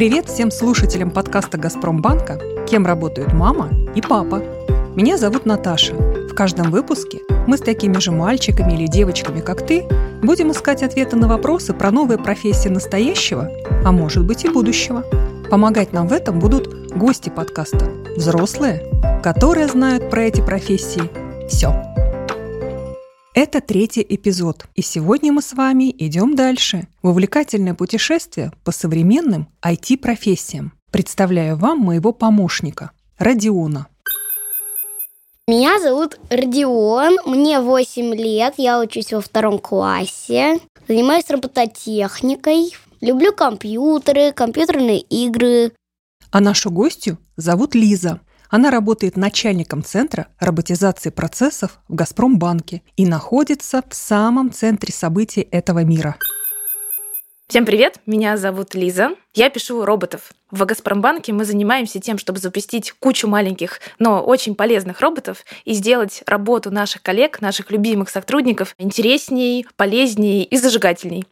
Привет всем слушателям подкаста «Газпромбанка», кем работают мама и папа. Меня зовут Наташа. В каждом выпуске мы с такими же мальчиками или девочками, как ты, будем искать ответы на вопросы про новые профессии настоящего, а может быть и будущего. Помогать нам в этом будут гости подкаста, взрослые, которые знают про эти профессии все. Это третий эпизод, и сегодня мы с вами идем дальше в увлекательное путешествие по современным IT-профессиям. Представляю вам моего помощника, Родиона. Меня зовут Родион, мне 8 лет, я учусь во втором классе, занимаюсь робототехникой, люблю компьютеры, компьютерные игры. А нашу гостью зовут Лиза. Она работает начальником центра роботизации процессов в «Газпромбанке» и находится в самом центре событий этого мира. Всем привет, меня зовут Лиза. Я пишу роботов. В «Газпромбанке» мы занимаемся тем, чтобы запустить кучу маленьких, но очень полезных роботов и сделать работу наших коллег, наших любимых сотрудников интересней, полезней и зажигательней.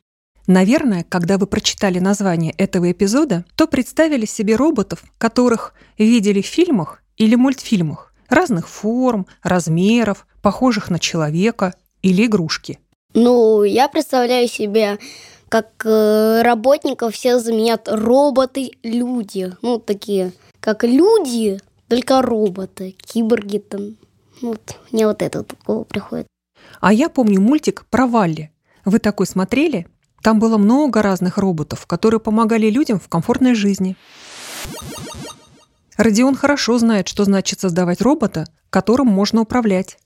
Наверное, когда вы прочитали название этого эпизода, то представили себе роботов, которых видели в фильмах или мультфильмах разных форм, размеров, похожих на человека или игрушки. Ну, я представляю себе, как э, работников всех заменят роботы-люди. Ну, такие, как люди, только роботы, киборги там. Вот, мне вот это такого приходит. А я помню мультик про Валли. Вы такой смотрели? Там было много разных роботов, которые помогали людям в комфортной жизни. Родион хорошо знает, что значит создавать робота, которым можно управлять.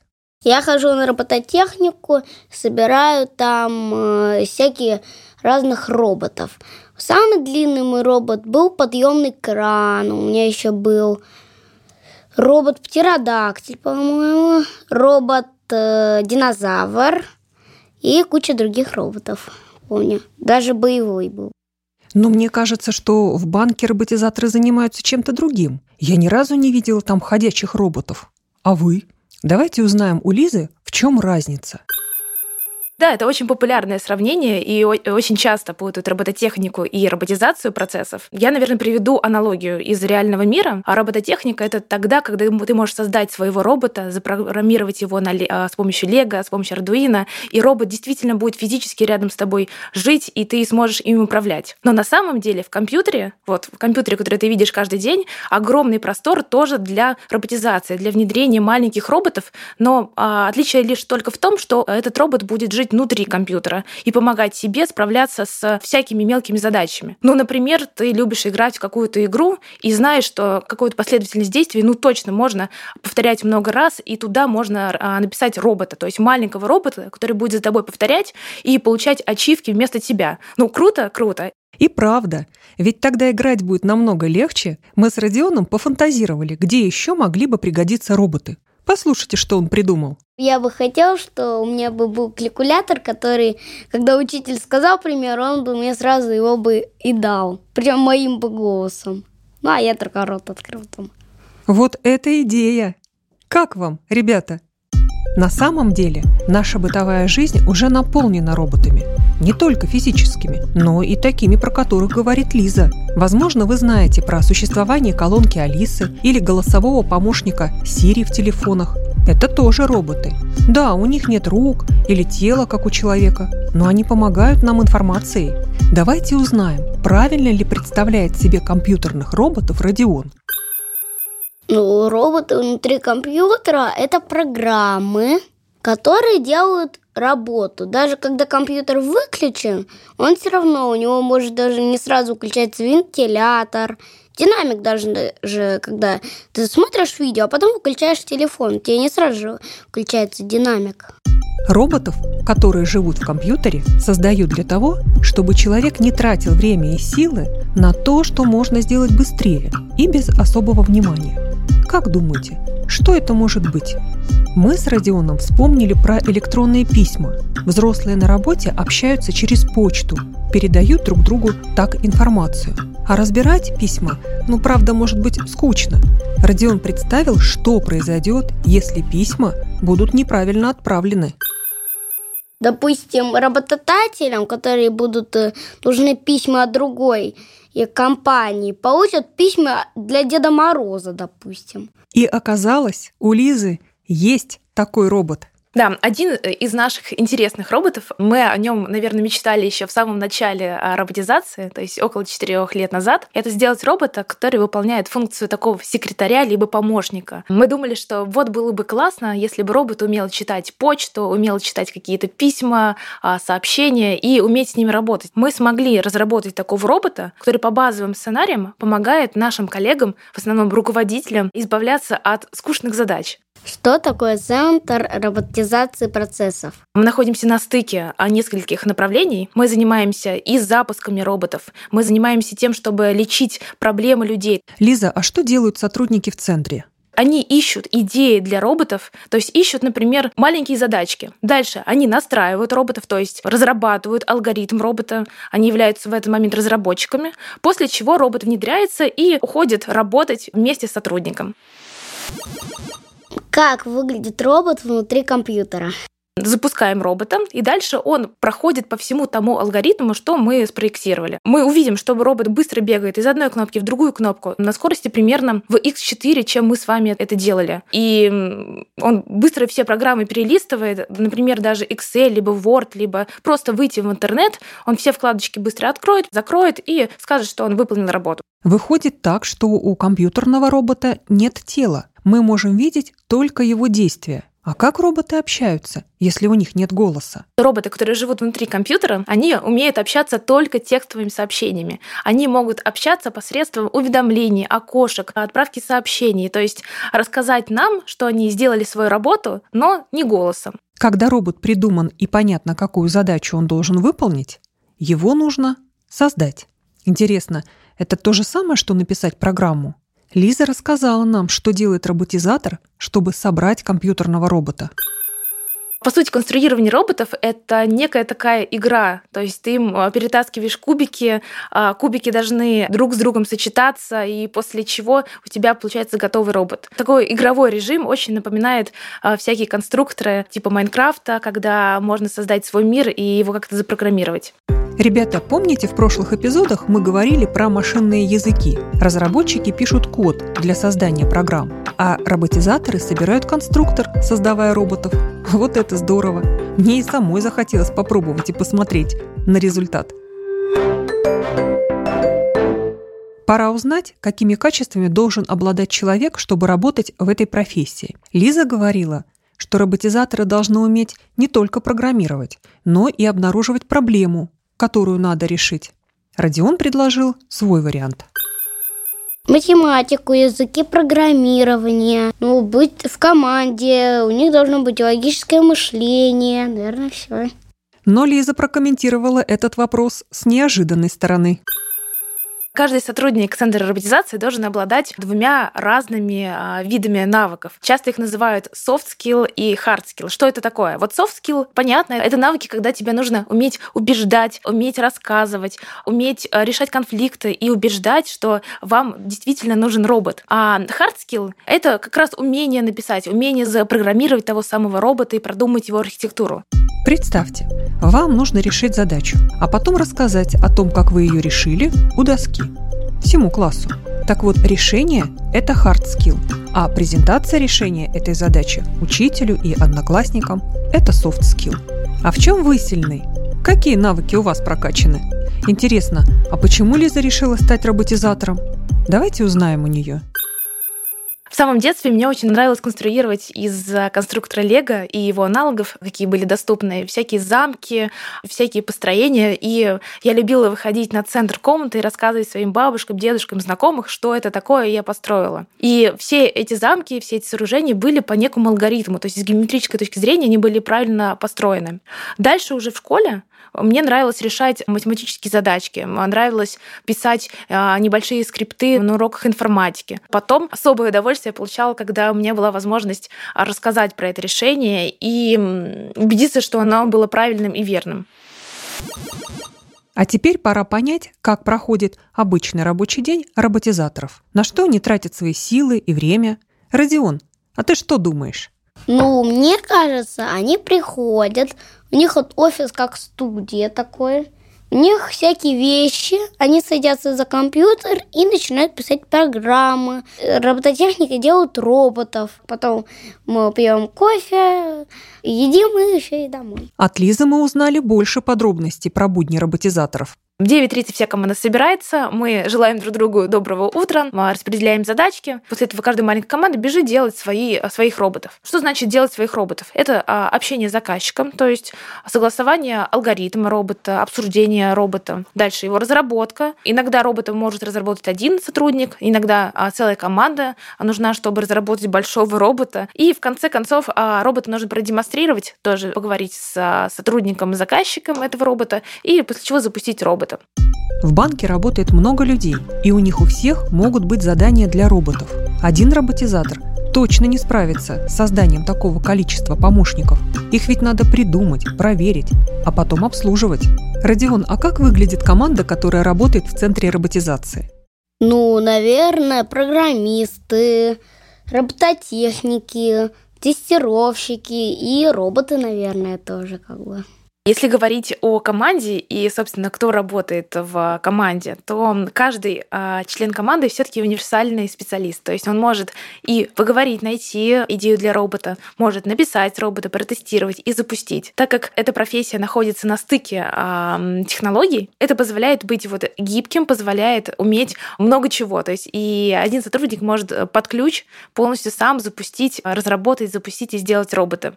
Я хожу на робототехнику, собираю там э, всякие разных роботов. Самый длинный мой робот был подъемный кран. У меня еще был робот-птеродактиль, по-моему, робот-динозавр э, и куча других роботов. Помню. Даже боевой был. Но мне кажется, что в банке роботизаторы занимаются чем-то другим. Я ни разу не видела там ходячих роботов. А вы? Давайте узнаем у Лизы, в чем разница. Да, это очень популярное сравнение, и очень часто путают робототехнику и роботизацию процессов. Я, наверное, приведу аналогию из реального мира. А робототехника — это тогда, когда ты можешь создать своего робота, запрограммировать его на, а, с помощью Лего, с помощью Ардуино, и робот действительно будет физически рядом с тобой жить, и ты сможешь им управлять. Но на самом деле в компьютере, вот в компьютере, который ты видишь каждый день, огромный простор тоже для роботизации, для внедрения маленьких роботов, но а, отличие лишь только в том, что этот робот будет жить внутри компьютера и помогать себе справляться с всякими мелкими задачами. Ну, например, ты любишь играть в какую-то игру и знаешь, что какую-то последовательность действий, ну, точно можно повторять много раз, и туда можно а, написать робота, то есть маленького робота, который будет за тобой повторять и получать ачивки вместо тебя. Ну, круто, круто. И правда, ведь тогда играть будет намного легче. Мы с Родионом пофантазировали, где еще могли бы пригодиться роботы. Послушайте, что он придумал. Я бы хотел, что у меня бы был калькулятор, который, когда учитель сказал пример, он бы мне сразу его бы и дал. Прям моим бы голосом. Ну, а я только рот открыл там. Вот это идея! Как вам, ребята? На самом деле, наша бытовая жизнь уже наполнена роботами. Не только физическими, но и такими, про которых говорит Лиза. Возможно, вы знаете про существование колонки Алисы или голосового помощника Сири в телефонах. Это тоже роботы. Да, у них нет рук или тела, как у человека, но они помогают нам информацией. Давайте узнаем, правильно ли представляет себе компьютерных роботов Родион. Ну, роботы внутри компьютера – это программы, которые делают работу. Даже когда компьютер выключен, он все равно, у него может даже не сразу включаться вентилятор, динамик даже, же, когда ты смотришь видео, а потом выключаешь телефон, тебе не сразу же включается динамик. Роботов, которые живут в компьютере, создают для того, чтобы человек не тратил время и силы на то, что можно сделать быстрее и без особого внимания. Как думаете, что это может быть? Мы с Родионом вспомнили про электронные письма. Взрослые на работе общаются через почту, передают друг другу так информацию. А разбирать письма, ну правда, может быть скучно. Родион представил, что произойдет, если письма будут неправильно отправлены. Допустим, работодателям, которые будут э, нужны письма от другой, и компании получат письма для Деда Мороза, допустим. И оказалось, у Лизы есть такой робот. Да, один из наших интересных роботов, мы о нем, наверное, мечтали еще в самом начале а, роботизации, то есть около четырех лет назад, это сделать робота, который выполняет функцию такого секретаря либо помощника. Мы думали, что вот было бы классно, если бы робот умел читать почту, умел читать какие-то письма, а, сообщения и уметь с ними работать. Мы смогли разработать такого робота, который по базовым сценариям помогает нашим коллегам, в основном руководителям, избавляться от скучных задач. Что такое центр роботизации процессов? Мы находимся на стыке нескольких направлений. Мы занимаемся и запусками роботов, мы занимаемся тем, чтобы лечить проблемы людей. Лиза, а что делают сотрудники в центре? Они ищут идеи для роботов, то есть ищут, например, маленькие задачки. Дальше они настраивают роботов, то есть разрабатывают алгоритм робота, они являются в этот момент разработчиками, после чего робот внедряется и уходит работать вместе с сотрудником. Как выглядит робот внутри компьютера? запускаем робота, и дальше он проходит по всему тому алгоритму, что мы спроектировали. Мы увидим, что робот быстро бегает из одной кнопки в другую кнопку на скорости примерно в x4, чем мы с вами это делали. И он быстро все программы перелистывает, например, даже Excel, либо Word, либо просто выйти в интернет, он все вкладочки быстро откроет, закроет и скажет, что он выполнил работу. Выходит так, что у компьютерного робота нет тела, мы можем видеть только его действия. А как роботы общаются, если у них нет голоса? Роботы, которые живут внутри компьютера, они умеют общаться только текстовыми сообщениями. Они могут общаться посредством уведомлений, окошек, отправки сообщений, то есть рассказать нам, что они сделали свою работу, но не голосом. Когда робот придуман и понятно, какую задачу он должен выполнить, его нужно создать. Интересно, это то же самое, что написать программу? Лиза рассказала нам, что делает роботизатор, чтобы собрать компьютерного робота. По сути, конструирование роботов — это некая такая игра. То есть ты им а, перетаскиваешь кубики, а, кубики должны друг с другом сочетаться, и после чего у тебя получается готовый робот. Такой игровой режим очень напоминает а, всякие конструкторы типа Майнкрафта, когда можно создать свой мир и его как-то запрограммировать. Ребята, помните, в прошлых эпизодах мы говорили про машинные языки? Разработчики пишут код для создания программ, а роботизаторы собирают конструктор, создавая роботов. Вот это здорово! Мне и самой захотелось попробовать и посмотреть на результат. Пора узнать, какими качествами должен обладать человек, чтобы работать в этой профессии. Лиза говорила, что роботизаторы должны уметь не только программировать, но и обнаруживать проблему, которую надо решить. Родион предложил свой вариант. Математику, языки программирования, ну, быть в команде, у них должно быть логическое мышление, наверное, все. Но Лиза прокомментировала этот вопрос с неожиданной стороны. Каждый сотрудник Центра роботизации должен обладать двумя разными а, видами навыков. Часто их называют soft skill и hard skill. Что это такое? Вот soft skill, понятно, это навыки, когда тебе нужно уметь убеждать, уметь рассказывать, уметь а, решать конфликты и убеждать, что вам действительно нужен робот. А hard skill — это как раз умение написать, умение запрограммировать того самого робота и продумать его архитектуру. Представьте, вам нужно решить задачу, а потом рассказать о том, как вы ее решили, у доски. Всему классу. Так вот, решение – это hard skill, а презентация решения этой задачи учителю и одноклассникам – это soft skill. А в чем вы сильны? Какие навыки у вас прокачаны? Интересно, а почему Лиза решила стать роботизатором? Давайте узнаем у нее. В самом детстве мне очень нравилось конструировать из конструктора Лего и его аналогов, какие были доступны, всякие замки, всякие построения. И я любила выходить на центр комнаты и рассказывать своим бабушкам, дедушкам, знакомых, что это такое я построила. И все эти замки, все эти сооружения были по некому алгоритму, то есть с геометрической точки зрения они были правильно построены. Дальше уже в школе мне нравилось решать математические задачки, нравилось писать а, небольшие скрипты на уроках информатики. Потом особое удовольствие я получала, когда у меня была возможность рассказать про это решение и убедиться, что оно было правильным и верным. А теперь пора понять, как проходит обычный рабочий день роботизаторов. На что они тратят свои силы и время. Родион, а ты что думаешь? Ну, мне кажется, они приходят, у них вот офис как студия такой, У них всякие вещи, они садятся за компьютер и начинают писать программы. Робототехники делают роботов. Потом мы пьем кофе, едим и еще и домой. От Лизы мы узнали больше подробностей про будни роботизаторов. В 9.30 вся команда собирается, мы желаем друг другу доброго утра, мы распределяем задачки. После этого каждая маленькая команда бежит делать свои, своих роботов. Что значит делать своих роботов? Это а, общение с заказчиком, то есть согласование алгоритма робота, обсуждение робота, дальше его разработка. Иногда робота может разработать один сотрудник, иногда а, целая команда нужна, чтобы разработать большого робота. И в конце концов а, робота нужно продемонстрировать, тоже поговорить с сотрудником, заказчиком этого робота, и после чего запустить робота робота. В банке работает много людей, и у них у всех могут быть задания для роботов. Один роботизатор точно не справится с созданием такого количества помощников. Их ведь надо придумать, проверить, а потом обслуживать. Родион, а как выглядит команда, которая работает в центре роботизации? Ну, наверное, программисты, робототехники, тестировщики и роботы, наверное, тоже как бы. Если говорить о команде и, собственно, кто работает в команде, то каждый э, член команды все-таки универсальный специалист. То есть он может и поговорить, найти идею для робота, может написать робота, протестировать и запустить. Так как эта профессия находится на стыке э, технологий, это позволяет быть вот гибким, позволяет уметь много чего. То есть и один сотрудник может под ключ полностью сам запустить, разработать, запустить и сделать робота.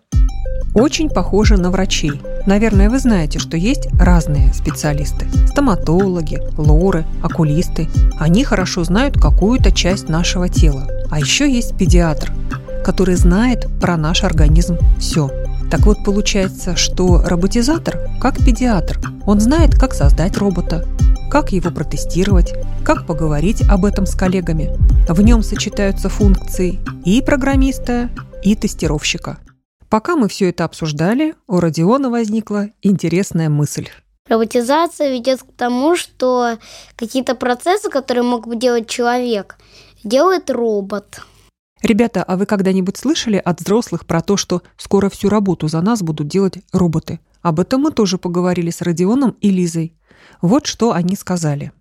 Очень похоже на врачей. Наверное, вы знаете, что есть разные специалисты. Стоматологи, лоры, окулисты. Они хорошо знают какую-то часть нашего тела. А еще есть педиатр, который знает про наш организм все. Так вот, получается, что роботизатор как педиатр. Он знает, как создать робота, как его протестировать, как поговорить об этом с коллегами. В нем сочетаются функции и программиста, и тестировщика. Пока мы все это обсуждали, у Родиона возникла интересная мысль. Роботизация ведет к тому, что какие-то процессы, которые мог бы делать человек, делает робот. Ребята, а вы когда-нибудь слышали от взрослых про то, что скоро всю работу за нас будут делать роботы? Об этом мы тоже поговорили с Родионом и Лизой. Вот что они сказали.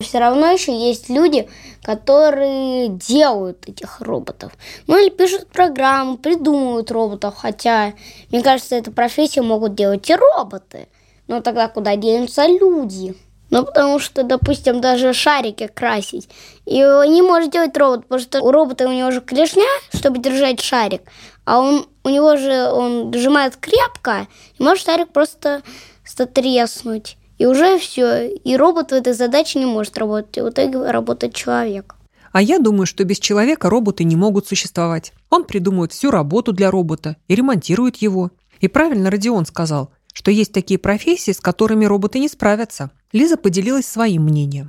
Все равно еще есть люди, которые делают этих роботов. Ну или пишут программы, придумывают роботов, хотя, мне кажется, эту профессию могут делать и роботы. Но тогда куда денутся люди? Ну, потому что, допустим, даже шарики красить. И не может делать робот, потому что у робота у него же клешня, чтобы держать шарик. А он, у него же он сжимает крепко, и может шарик просто стотреснуть. И уже все. И робот в этой задаче не может работать. И в итоге работает человек. А я думаю, что без человека роботы не могут существовать. Он придумывает всю работу для робота и ремонтирует его. И правильно Родион сказал, что есть такие профессии, с которыми роботы не справятся. Лиза поделилась своим мнением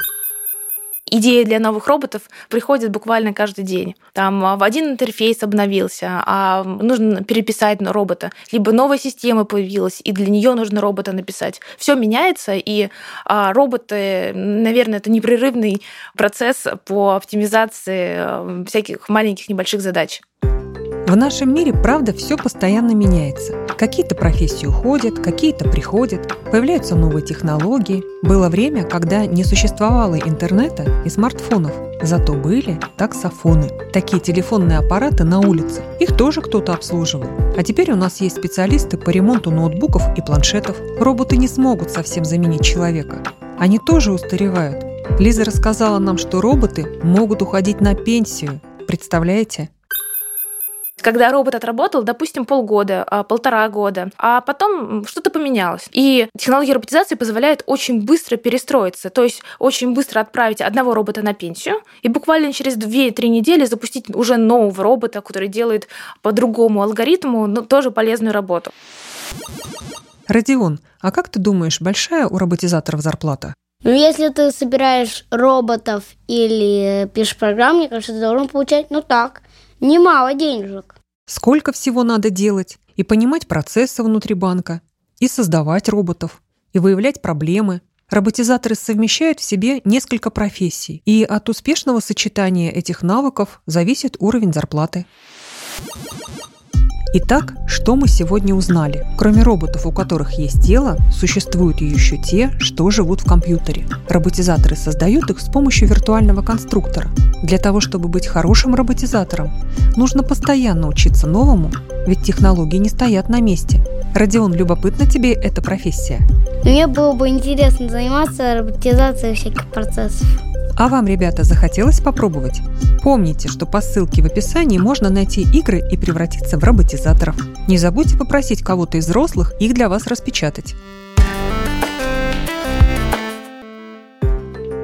идеи для новых роботов приходят буквально каждый день. Там а, в один интерфейс обновился, а нужно переписать на робота. Либо новая система появилась, и для нее нужно робота написать. Все меняется, и а, роботы, наверное, это непрерывный процесс по оптимизации а, всяких маленьких небольших задач. В нашем мире, правда, все постоянно меняется. Какие-то профессии уходят, какие-то приходят, появляются новые технологии. Было время, когда не существовало интернета и смартфонов, зато были таксофоны. Такие телефонные аппараты на улице. Их тоже кто-то обслуживал. А теперь у нас есть специалисты по ремонту ноутбуков и планшетов. Роботы не смогут совсем заменить человека. Они тоже устаревают. Лиза рассказала нам, что роботы могут уходить на пенсию. Представляете? Когда робот отработал, допустим, полгода, а, полтора года, а потом что-то поменялось. И технология роботизации позволяет очень быстро перестроиться, то есть очень быстро отправить одного робота на пенсию и буквально через 2-3 недели запустить уже нового робота, который делает по другому алгоритму, но тоже полезную работу. Родион, а как ты думаешь, большая у роботизаторов зарплата? Ну, если ты собираешь роботов или пишешь программу, мне кажется, ты должен получать, ну так, немало денежек. Сколько всего надо делать? И понимать процессы внутри банка, и создавать роботов, и выявлять проблемы. Роботизаторы совмещают в себе несколько профессий, и от успешного сочетания этих навыков зависит уровень зарплаты. Итак, что мы сегодня узнали? Кроме роботов, у которых есть тело, существуют еще те, что живут в компьютере. Роботизаторы создают их с помощью виртуального конструктора. Для того, чтобы быть хорошим роботизатором, нужно постоянно учиться новому, ведь технологии не стоят на месте. Родион, любопытна тебе эта профессия? Мне было бы интересно заниматься роботизацией всяких процессов. А вам, ребята, захотелось попробовать? Помните, что по ссылке в описании можно найти игры и превратиться в роботизаторов. Не забудьте попросить кого-то из взрослых их для вас распечатать.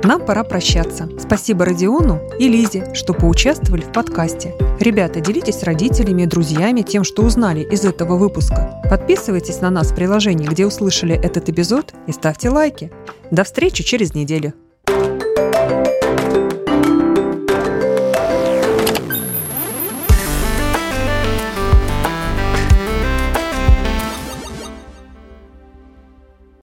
Нам пора прощаться. Спасибо Родиону и Лизе, что поучаствовали в подкасте. Ребята, делитесь с родителями и друзьями тем, что узнали из этого выпуска. Подписывайтесь на нас в приложении, где услышали этот эпизод, и ставьте лайки. До встречи через неделю.